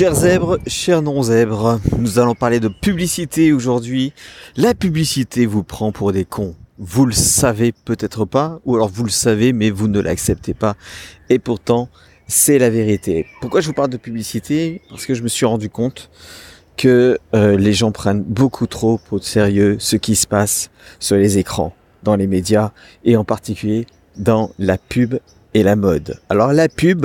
Chers zèbres, chers non-zèbres, nous allons parler de publicité aujourd'hui. La publicité vous prend pour des cons. Vous le savez peut-être pas, ou alors vous le savez mais vous ne l'acceptez pas. Et pourtant, c'est la vérité. Pourquoi je vous parle de publicité? Parce que je me suis rendu compte que euh, les gens prennent beaucoup trop au sérieux ce qui se passe sur les écrans, dans les médias, et en particulier dans la pub et la mode. Alors la pub,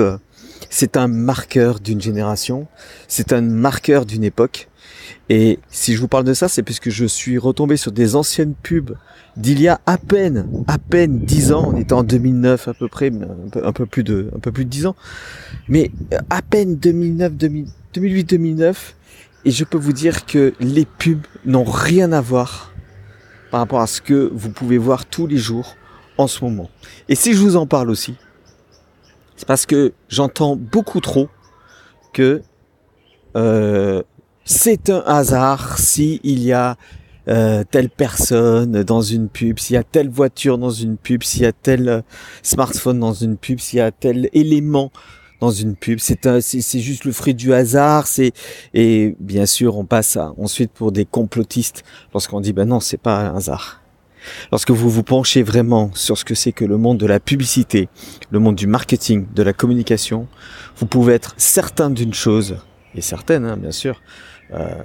c'est un marqueur d'une génération, c'est un marqueur d'une époque. Et si je vous parle de ça, c'est puisque je suis retombé sur des anciennes pubs d'il y a à peine, à peine 10 ans. On était en 2009 à peu près, un peu, plus de, un peu plus de 10 ans. Mais à peine 2009, 2008, 2009. Et je peux vous dire que les pubs n'ont rien à voir par rapport à ce que vous pouvez voir tous les jours en ce moment. Et si je vous en parle aussi, c'est parce que j'entends beaucoup trop que euh, c'est un hasard si il y a euh, telle personne dans une pub, s'il y a telle voiture dans une pub, s'il y a tel euh, smartphone dans une pub, s'il y a tel élément dans une pub. C'est c'est juste le fruit du hasard. Et bien sûr on passe ensuite pour des complotistes lorsqu'on dit ben non c'est pas un hasard. Lorsque vous vous penchez vraiment sur ce que c'est que le monde de la publicité, le monde du marketing, de la communication, vous pouvez être certain d'une chose, et certaine hein, bien sûr, euh,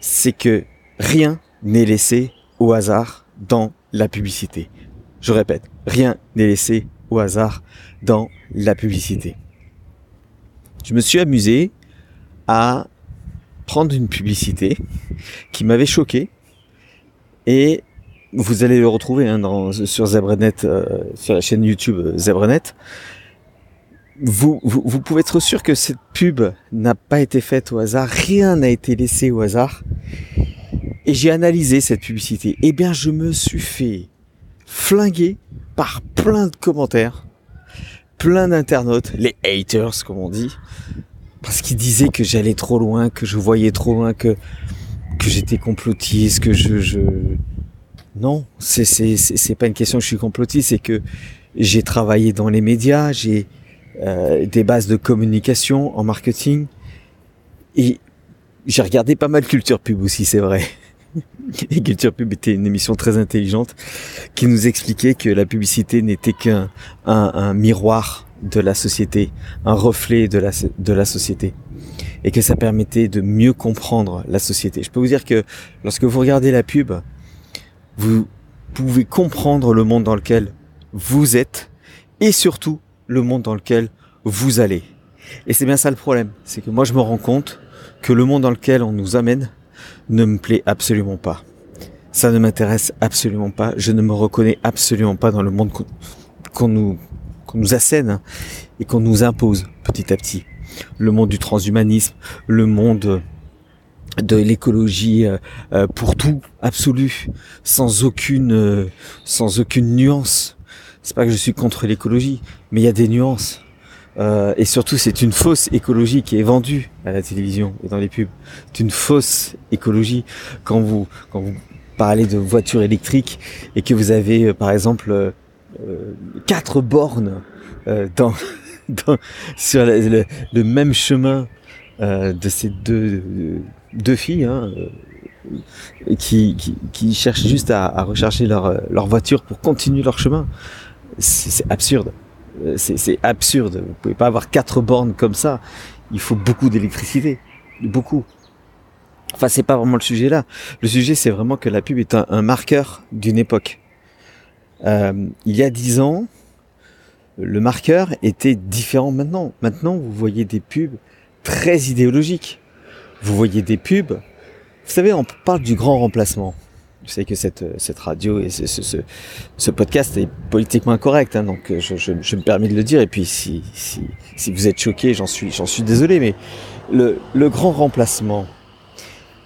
c'est que rien n'est laissé au hasard dans la publicité. Je répète, rien n'est laissé au hasard dans la publicité. Je me suis amusé à prendre une publicité qui m'avait choqué et vous allez le retrouver hein, dans, sur Zebrenet, euh, sur la chaîne YouTube euh, Zebrenet. Vous, vous, vous, pouvez être sûr que cette pub n'a pas été faite au hasard, rien n'a été laissé au hasard. Et j'ai analysé cette publicité. Eh bien, je me suis fait flinguer par plein de commentaires, plein d'internautes, les haters comme on dit, parce qu'ils disaient que j'allais trop loin, que je voyais trop loin, que que j'étais complotiste, que je, je non, c'est c'est c'est pas une question que je suis complotiste, c'est que j'ai travaillé dans les médias, j'ai euh, des bases de communication en marketing et j'ai regardé pas mal Culture Pub aussi, c'est vrai. Et Culture Pub était une émission très intelligente qui nous expliquait que la publicité n'était qu'un un, miroir de la société, un reflet de la, de la société. Et que ça permettait de mieux comprendre la société. Je peux vous dire que lorsque vous regardez la pub, vous pouvez comprendre le monde dans lequel vous êtes et surtout le monde dans lequel vous allez. Et c'est bien ça le problème, c'est que moi je me rends compte que le monde dans lequel on nous amène ne me plaît absolument pas. Ça ne m'intéresse absolument pas, je ne me reconnais absolument pas dans le monde qu'on nous, qu'on nous assène et qu'on nous impose petit à petit. Le monde du transhumanisme, le monde de l'écologie euh, euh, pour tout absolu sans aucune euh, sans aucune nuance. C'est pas que je suis contre l'écologie mais il y a des nuances. Et surtout c'est une fausse écologie qui est vendue à la télévision et dans les pubs. C'est une fausse écologie. Quand vous quand vous parlez de voitures électriques et que vous avez par exemple quatre bornes dans, sur le même chemin de ces deux deux filles hein, euh, qui, cherchent juste à, à rechercher leur, voiture pour continuer leur chemin. C'est absurde. Euh, c'est absurde. Vous pouvez pas avoir quatre bornes comme ça. Il faut beaucoup d'électricité. Beaucoup. Enfin, c'est pas vraiment le sujet là. Le sujet, c'est vraiment que la pub est un, marqueur d'une époque. Euh, il y a dix ans, le marqueur était différent maintenant. Maintenant, vous voyez des pubs très idéologiques vous voyez des pubs. Vous savez, on parle du grand remplacement. Je sais que cette, cette radio et ce, ce, ce podcast est politiquement incorrect, hein, donc je, je, je, me permets de le dire. Et puis si, si, si vous êtes choqué, j'en suis, j'en suis désolé, mais le, le grand remplacement,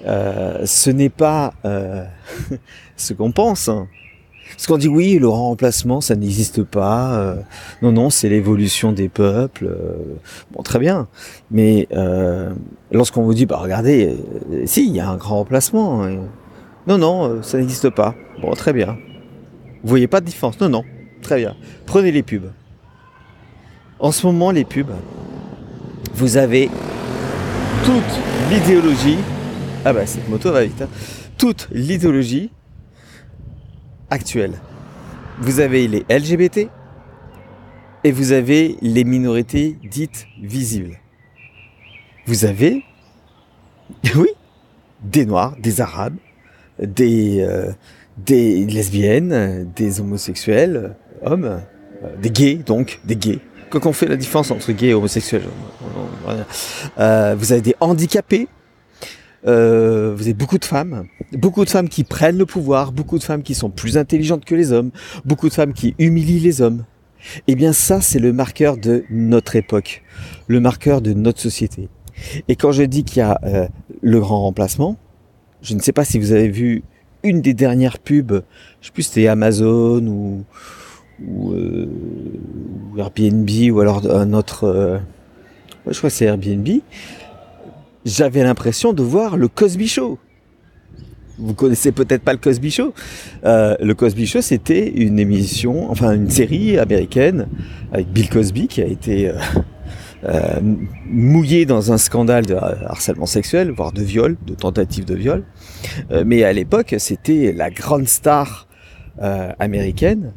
euh, ce n'est pas euh, ce qu'on pense. Hein. Parce qu'on dit oui, le remplacement, ça n'existe pas. Euh, non, non, c'est l'évolution des peuples. Euh, bon, très bien. Mais euh, lorsqu'on vous dit, bah regardez, si, il y a un grand remplacement. Hein. non, non, ça n'existe pas. Bon, très bien. Vous voyez pas de différence Non, non, très bien. Prenez les pubs. En ce moment, les pubs, vous avez toute l'idéologie, ah bah cette moto va vite, hein. toute l'idéologie actuelle. Vous avez les LGBT et vous avez les minorités dites visibles. Vous avez, oui, des noirs, des arabes, des, euh, lesbiennes, des homosexuels, hommes, euh, des gays donc, des gays. Quand on fait la différence entre gays et homosexuels, euh, vous avez des handicapés, euh, vous avez beaucoup de femmes, beaucoup de femmes qui prennent le pouvoir, beaucoup de femmes qui sont plus intelligentes que les hommes, beaucoup de femmes qui humilient les hommes. Eh bien ça, c'est le marqueur de notre époque, le marqueur de notre société. Et quand je dis qu'il y a euh, le grand remplacement, je ne sais pas si vous avez vu une des dernières pubs, je sais plus c'était Amazon ou, ou, euh, Airbnb ou alors un autre, euh, je crois que c'est Airbnb, j'avais l'impression de voir le Cosby Show. Vous connaissez peut-être pas le Cosby Show. Euh, le Cosby Show, c'était une émission, enfin une série américaine avec Bill Cosby qui a été euh, euh, mouillé dans un scandale de harcèlement sexuel, voire de viol, de tentative de viol. mais à l'époque, c'était la grande star américaine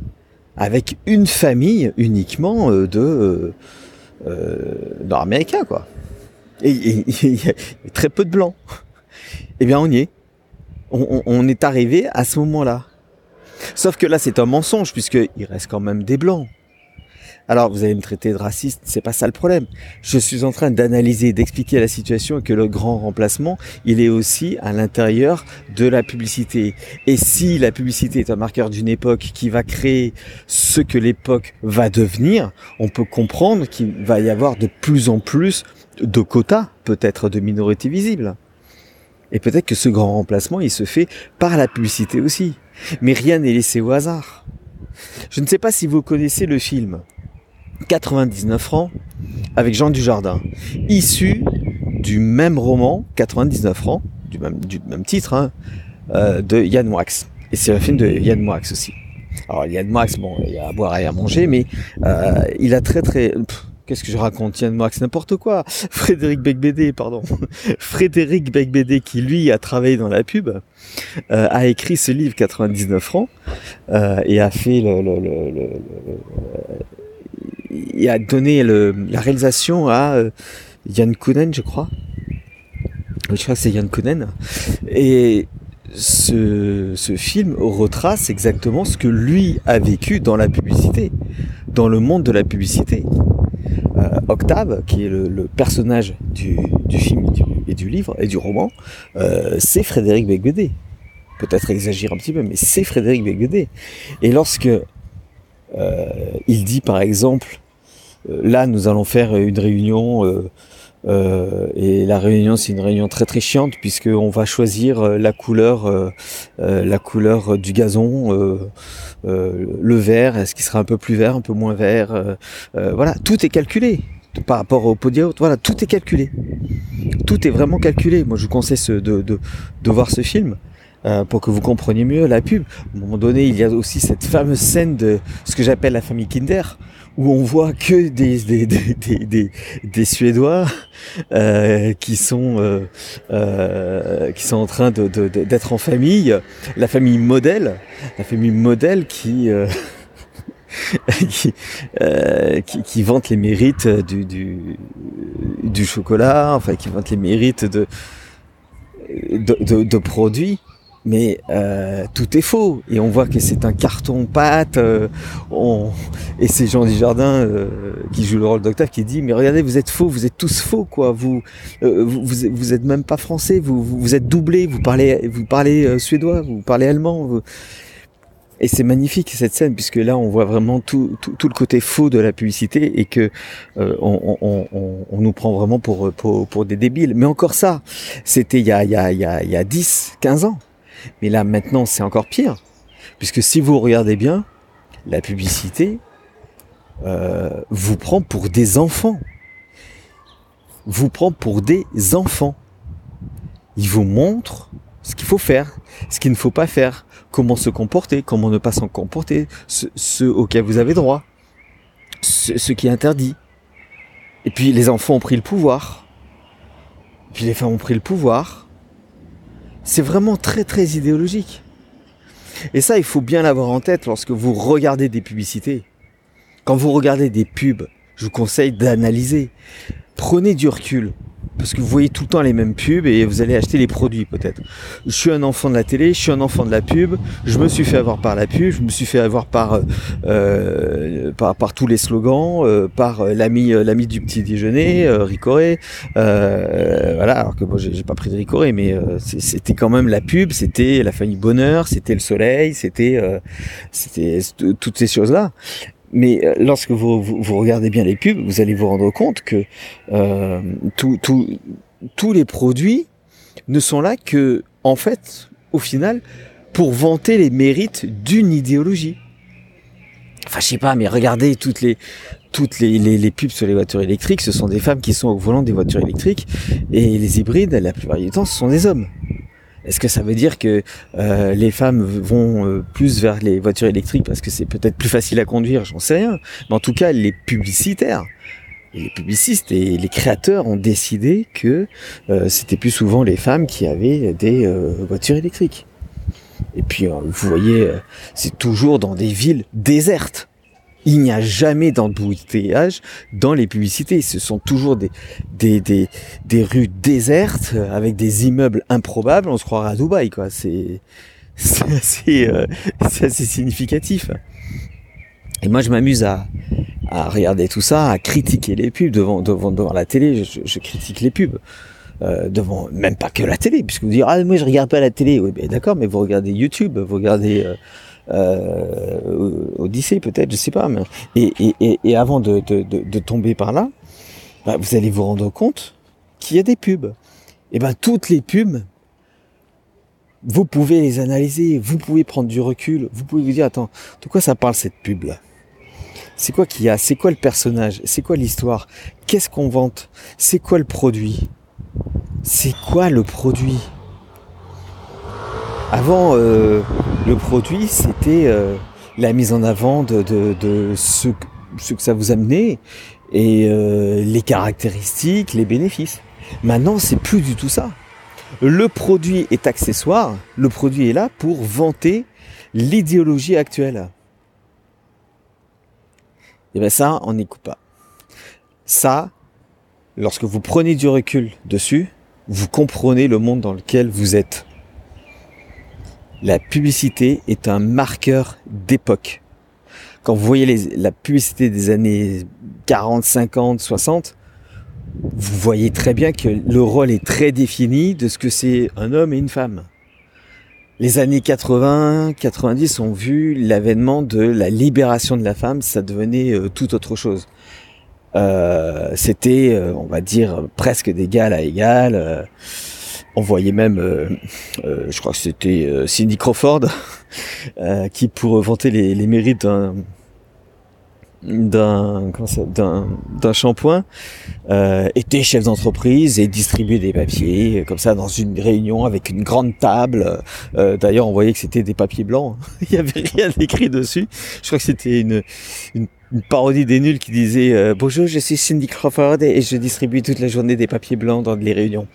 avec une famille uniquement de nord-américains, quoi. Il y a très peu de blancs. Eh bien, on y est. On, on est arrivé à ce moment-là. Sauf que là, c'est un mensonge, puisqu'il reste quand même des blancs. Alors, vous allez me traiter de raciste, c'est pas ça le problème. Je suis en train d'analyser, d'expliquer la situation et que le grand remplacement, il est aussi à l'intérieur de la publicité. Et si la publicité est un marqueur d'une époque qui va créer ce que l'époque va devenir, on peut comprendre qu'il va y avoir de plus en plus de quotas, peut-être de minorités visibles. Et peut-être que ce grand remplacement, il se fait par la publicité aussi. Mais rien n'est laissé au hasard. Je ne sais pas si vous connaissez le film 99 francs avec Jean Dujardin, issu du même roman 99 francs, du même, titre, hein, euh, de Yann Wax. Et c'est un film de Yann Wax aussi. Alors Yann Wax, bon, il y a à boire et à manger, mais euh, il a très très... Qu'est-ce que je raconte Yann Moix N'importe quoi. Frédéric Becbédé, pardon. Frédéric Becbédé, qui lui a travaillé dans la pub, euh, a écrit ce livre 99 francs euh, et a fait le, le, le, le a donné la réalisation à euh, Yann Kounen, je crois. Je crois que c'est Yann Kounen. Et ce, ce, film retrace exactement ce que lui a vécu dans la publicité, dans le monde de la publicité. Euh, Octave, qui est le, personnage du, film et du, livre et du roman, euh, c'est Frédéric Becbédé. Peut-être exagère un petit peu, mais c'est Frédéric Becbédé. Et lorsque euh, il dit par exemple, là nous allons faire une réunion et la réunion, c'est une réunion très très chiante puisqu'on va choisir la couleur, la couleur du gazon, le vert, est-ce qu'il sera un peu plus vert, un peu moins vert. voilà, tout est calculé par rapport au podium. Voilà, tout est calculé. Tout est vraiment calculé. Moi, je vous conseille de, de, de voir ce film. Pour que vous compreniez mieux la pub. À un moment donné, il y a aussi cette fameuse scène de ce que j'appelle la famille Kinder, où on voit que des, des, des, des, des Suédois euh, qui, sont, euh, euh, qui sont en train d'être de, de, en famille, la famille modèle, la famille modèle qui... Euh, qui, euh, qui, qui, vante les mérites du, du, du, chocolat, enfin qui vante les mérites de, de, de, de produits mais euh, tout est faux et on voit que c'est un carton pâte euh, on... et c'est Jean Dujardin euh, qui joue le rôle d'Octave qui dit mais regardez vous êtes faux vous êtes tous faux quoi vous euh, vous, vous, êtes même pas français vous, vous, êtes doublé vous parlez vous parlez euh, suédois vous parlez allemand et c'est magnifique cette scène puisque là on voit vraiment tout, tout, tout, le côté faux de la publicité et que euh, on, on, on, on, nous prend vraiment pour, pour, pour des débiles. Mais encore ça, c'était il y a, il y a, il y a, il y a 10, 15 ans. Mais là, maintenant, c'est encore pire. Puisque si vous regardez bien, la publicité euh, vous prend pour des enfants. Vous prend pour des enfants. Il vous montre ce qu'il faut faire, ce qu'il ne faut pas faire, comment se comporter, comment ne pas s'en comporter, ce, ce, auquel vous avez droit, ce, ce qui est interdit. Et puis les enfants ont pris le pouvoir. Puis les femmes ont pris le pouvoir. C'est vraiment très très idéologique. Et ça, il faut bien l'avoir en tête lorsque vous regardez des publicités. Quand vous regardez des pubs, je vous conseille d'analyser. Prenez du recul parce que vous voyez tout le temps les mêmes pubs et vous allez acheter les produits peut-être. Je suis un enfant de la télé, je suis un enfant de la pub, je me suis fait avoir par la pub, je me suis fait avoir par euh, euh par, par, tous les slogans, euh, par euh, l'ami l'ami du petit déjeuner, Ricoré, voilà. Alors que moi j'ai pas pris de Ricoré, mais c'était quand même la pub, c'était la famille Bonheur, c'était le soleil, c'était c'était toutes ces choses là. Mais euh, lorsque vous, vous, regardez bien les pubs, vous allez vous rendre compte que euh, tous les produits ne sont là que, en fait, au final, pour vanter les mérites d'une idéologie. Enfin, je sais pas, mais regardez toutes les toutes les, les, les, pubs sur les voitures électriques, ce sont des femmes qui sont au volant des voitures électriques, et les hybrides, la plupart du temps, ce sont des hommes. Est-ce que ça veut dire que euh, les femmes vont euh, plus vers les voitures électriques parce que c'est peut-être plus facile à conduire? J'en sais rien. Mais en tout cas, les publicitaires, les publicistes et les créateurs ont décidé que euh, c'était plus souvent les femmes qui avaient des voitures électriques. Et puis, vous voyez, c'est toujours dans des villes désertes il n'y a jamais d'embouteillage dans les publicités. Ce sont toujours des, des, des, des, rues désertes avec des immeubles improbables. On se croirait à Dubaï, quoi. C'est, c'est assez, euh, assez significatif. Et moi, je m'amuse à, à regarder tout ça, à critiquer les pubs devant, devant, devant la télé. Je, critique les pubs. Euh, devant même pas que la télé puisque vous direz ah moi je regarde pas la télé oui ben d'accord mais vous regardez YouTube vous regardez euh, Odyssée peut-être, je sais pas. Mais... Et, avant de, tomber par là, bah, vous allez vous rendre compte qu'il y a des pubs. Et ben toutes les pubs, vous pouvez les analyser, vous pouvez prendre du recul, vous pouvez vous dire attends, de quoi ça parle cette pub là C'est quoi qu'il y a? C'est quoi le personnage? C'est quoi l'histoire? Qu'est-ce qu'on vante? C'est quoi le produit? C'est quoi le produit? Avant, euh, le produit, c'était euh, la mise en avant de, ce, que ça vous amenait et euh, les caractéristiques, les bénéfices. Maintenant, c'est plus du tout ça. Le produit est accessoire, le produit est là pour vanter l'idéologie actuelle. Et bien ça, on n'écoute pas. Ça, lorsque vous prenez du recul dessus, vous comprenez le monde dans lequel vous êtes la publicité est un marqueur d'époque. Quand vous voyez la publicité des années 40, 50, 60, vous voyez très bien que le rôle est très défini de ce que c'est un homme et une femme. Les années 80, 90 ont vu l'avènement de la libération de la femme, ça devenait euh, tout autre chose. Euh, c'était, euh, on va dire, presque d'égal à égal on voyait même, euh, euh, je crois que c'était euh, Cindy Crawford, qui pour vanter les, les mérites d'un d'un d'un shampoing était chef d'entreprise et distribuait des papiers comme ça dans une réunion avec une grande table. D'ailleurs on voyait que c'était des papiers blancs il y avait rien écrit dessus. Je crois que c'était une, une une parodie des nuls qui disait euh, bonjour je suis Cindy Crawford et je distribue toute la journée des papiers blancs dans les réunions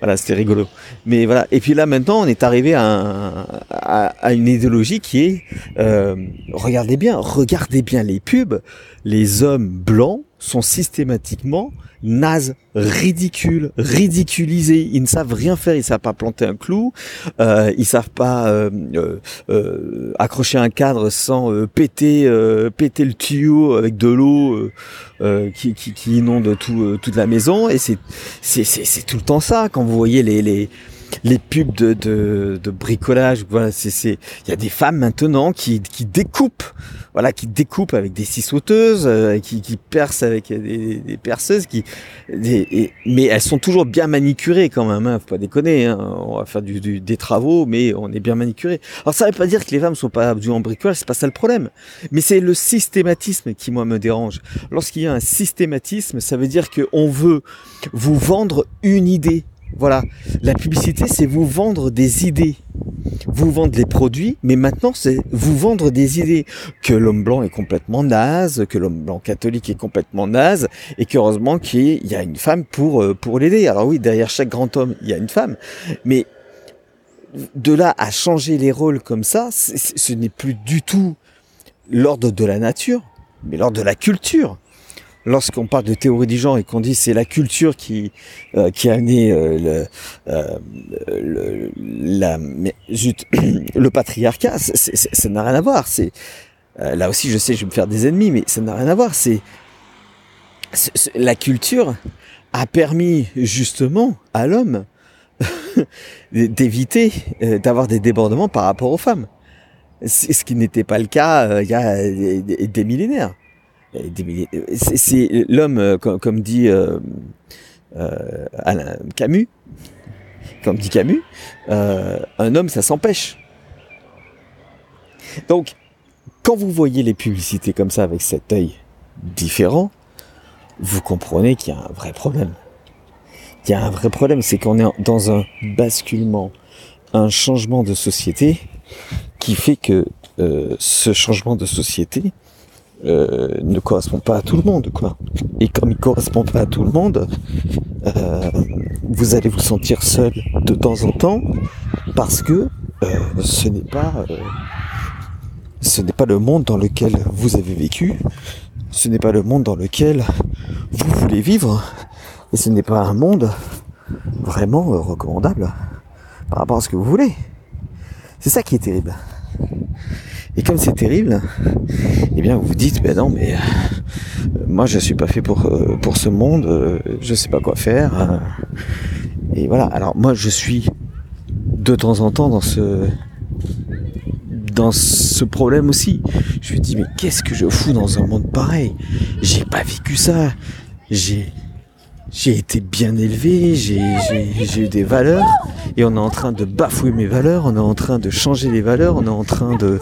voilà c'était rigolo. Mais voilà. Et puis là maintenant on est arrivé à, une idéologie qui est euh, regardez bien regardez bien les pubs. Les hommes blancs sont systématiquement nazes, ridicules, ridiculisés. Ils ne savent rien faire, ils savent pas planter un clou, euh, ils savent pas euh, euh, euh accrocher un cadre sans euh, péter péter le tuyau avec de l'eau qui, qui, qui, inonde tout, toute la maison. Et c'est c'est c'est tout le temps ça quand vous voyez les les les pubs de, de, de bricolage. Voilà, c'est il y a des femmes maintenant qui, qui découpent, voilà, qui découpent avec des scie sauteuses, euh, qui, qui percent avec des, des perceuses, qui des, mais elles sont toujours bien manicurées quand même. Hein, faut pas déconner. Hein, on va faire du, du, des travaux, mais on est bien manicuré. Alors ça veut pas dire que les femmes sont pas du en bricolage, c'est pas ça le problème. Mais c'est le systématisme qui moi me dérange. Lorsqu'il y a un systématisme, ça veut dire que on veut vous vendre une idée Voilà, la publicité, c'est vous vendre des idées. Vous vendre les produits, mais maintenant, c'est vous vendre des idées. Que l'homme blanc est complètement naze, que l'homme blanc catholique est complètement naze, et qu'heureusement qu'il y a une femme pour, euh, pour l'aider. Alors oui, derrière chaque grand homme, il y a une femme. Mais de là à changer les rôles comme ça, ce n'est plus du tout l'ordre de la nature, mais l'ordre de la culture lorsqu'on parle de théorie du genre et qu'on dit c'est la culture qui euh, qui a amené euh, le, euh, le, patriarcat, ça n'a rien à voir. C'est là aussi, je sais, je vais me faire des ennemis, mais ça n'a rien à voir. C'est la culture a permis justement à l'homme d'éviter d'avoir des débordements par rapport aux femmes. Ce qui n'était pas le cas il y a des millénaires. C'est l'homme, euh, comme, dit euh, euh, Alain Camus, comme dit Camus, un homme, ça s'empêche. Donc, quand vous voyez les publicités comme ça avec cet œil différent, vous comprenez qu'il y a un vrai problème. Il y a un vrai problème, c'est qu'on est dans un basculement, un changement de société qui fait que ce changement de société, euh, ne correspond pas à tout le monde, quoi. Et comme il correspond pas à tout le monde, euh, vous allez vous sentir seul de temps en temps parce que euh, ce n'est pas ce n'est pas le monde dans lequel vous avez vécu, ce n'est pas le monde dans lequel vous voulez vivre, et ce n'est pas un monde vraiment recommandable par rapport à ce que vous voulez. C'est ça qui est terrible. Et comme c'est terrible, eh bien vous vous dites, ben non, mais euh, moi je suis pas fait pour, euh, pour ce monde, euh, je sais pas quoi faire. et voilà, alors moi je suis de temps en temps dans ce dans ce problème aussi. Je me dis mais qu'est-ce que je fous dans un monde pareil? J'ai pas vécu ça. J'ai j'ai été bien élevé, j'ai eu des valeurs, et on est en train de bafouer mes valeurs, on est en train de changer les valeurs, on est en train de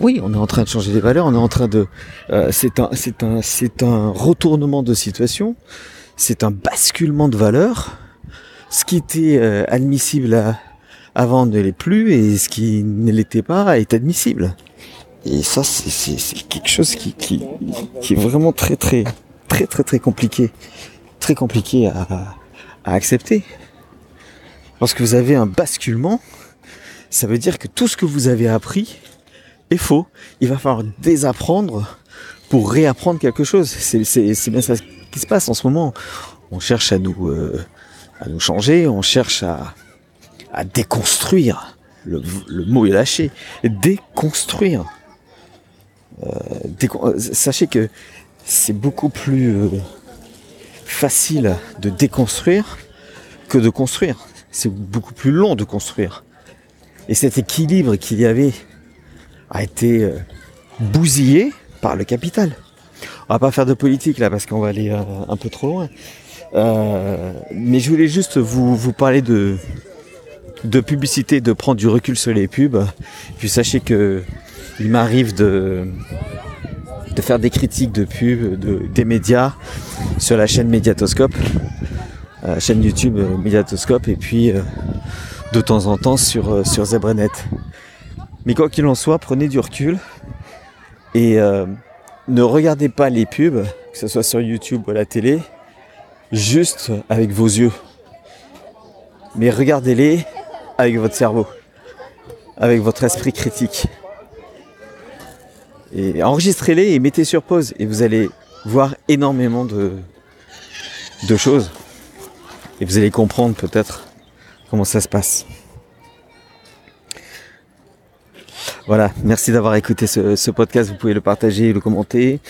oui, on est en train de changer les valeurs, on est en train de. Euh, c'est un, un, un retournement de situation, c'est un basculement de valeurs. Ce qui était euh, admissible avant ne l'est plus et ce qui ne l'était pas est admissible. Et ça, c'est, c'est, quelque chose qui, qui, qui est vraiment très, très, très, très, très compliqué, très compliqué à, à accepter. Lorsque vous avez un basculement, ça veut dire que tout ce que vous avez appris est faux. Il va falloir désapprendre pour réapprendre quelque chose. C'est bien ça qui se passe en ce moment. On cherche à nous, euh, à nous changer, on cherche à, à déconstruire. Le, mot est lâché. Déconstruire. Euh, euh sachez que c'est beaucoup plus facile de déconstruire que de construire. C'est beaucoup plus long de construire. Et cet équilibre qu'il y avait a été euh, bousillé par le capital. On va pas faire de politique là parce qu'on va aller euh, un peu trop loin. Euh, mais je voulais juste vous, parler de, publicité, de prendre du recul sur les pubs. Puis sachez que il m'arrive de, faire des critiques de pubs, de, des médias sur la chaîne Mediatoscope, la chaîne YouTube Mediatoscope, et puis de temps en temps sur, sur Zebranet. Mais quoi qu'il en soit, prenez du recul et euh, ne regardez pas les pubs, que ce soit sur YouTube ou à la télé, juste avec vos yeux. Mais regardez-les avec votre cerveau, avec votre esprit critique. Et enregistrez-les et mettez sur pause et vous allez voir énormément de, de choses. Et vous allez comprendre peut-être comment ça se passe. Voilà, merci d'avoir écouté ce, podcast. Vous pouvez le partager, le commenter.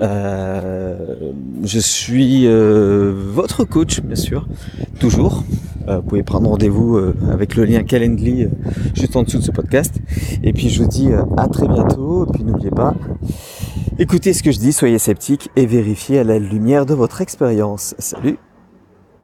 Euh, je suis euh, votre coach, bien sûr, toujours. Euh, vous pouvez prendre rendez-vous avec le lien Calendly juste en dessous de ce podcast. Et puis je vous dis à très bientôt. Et puis n'oubliez pas, écoutez ce que je dis, soyez sceptiques et vérifiez à la lumière de votre expérience. Salut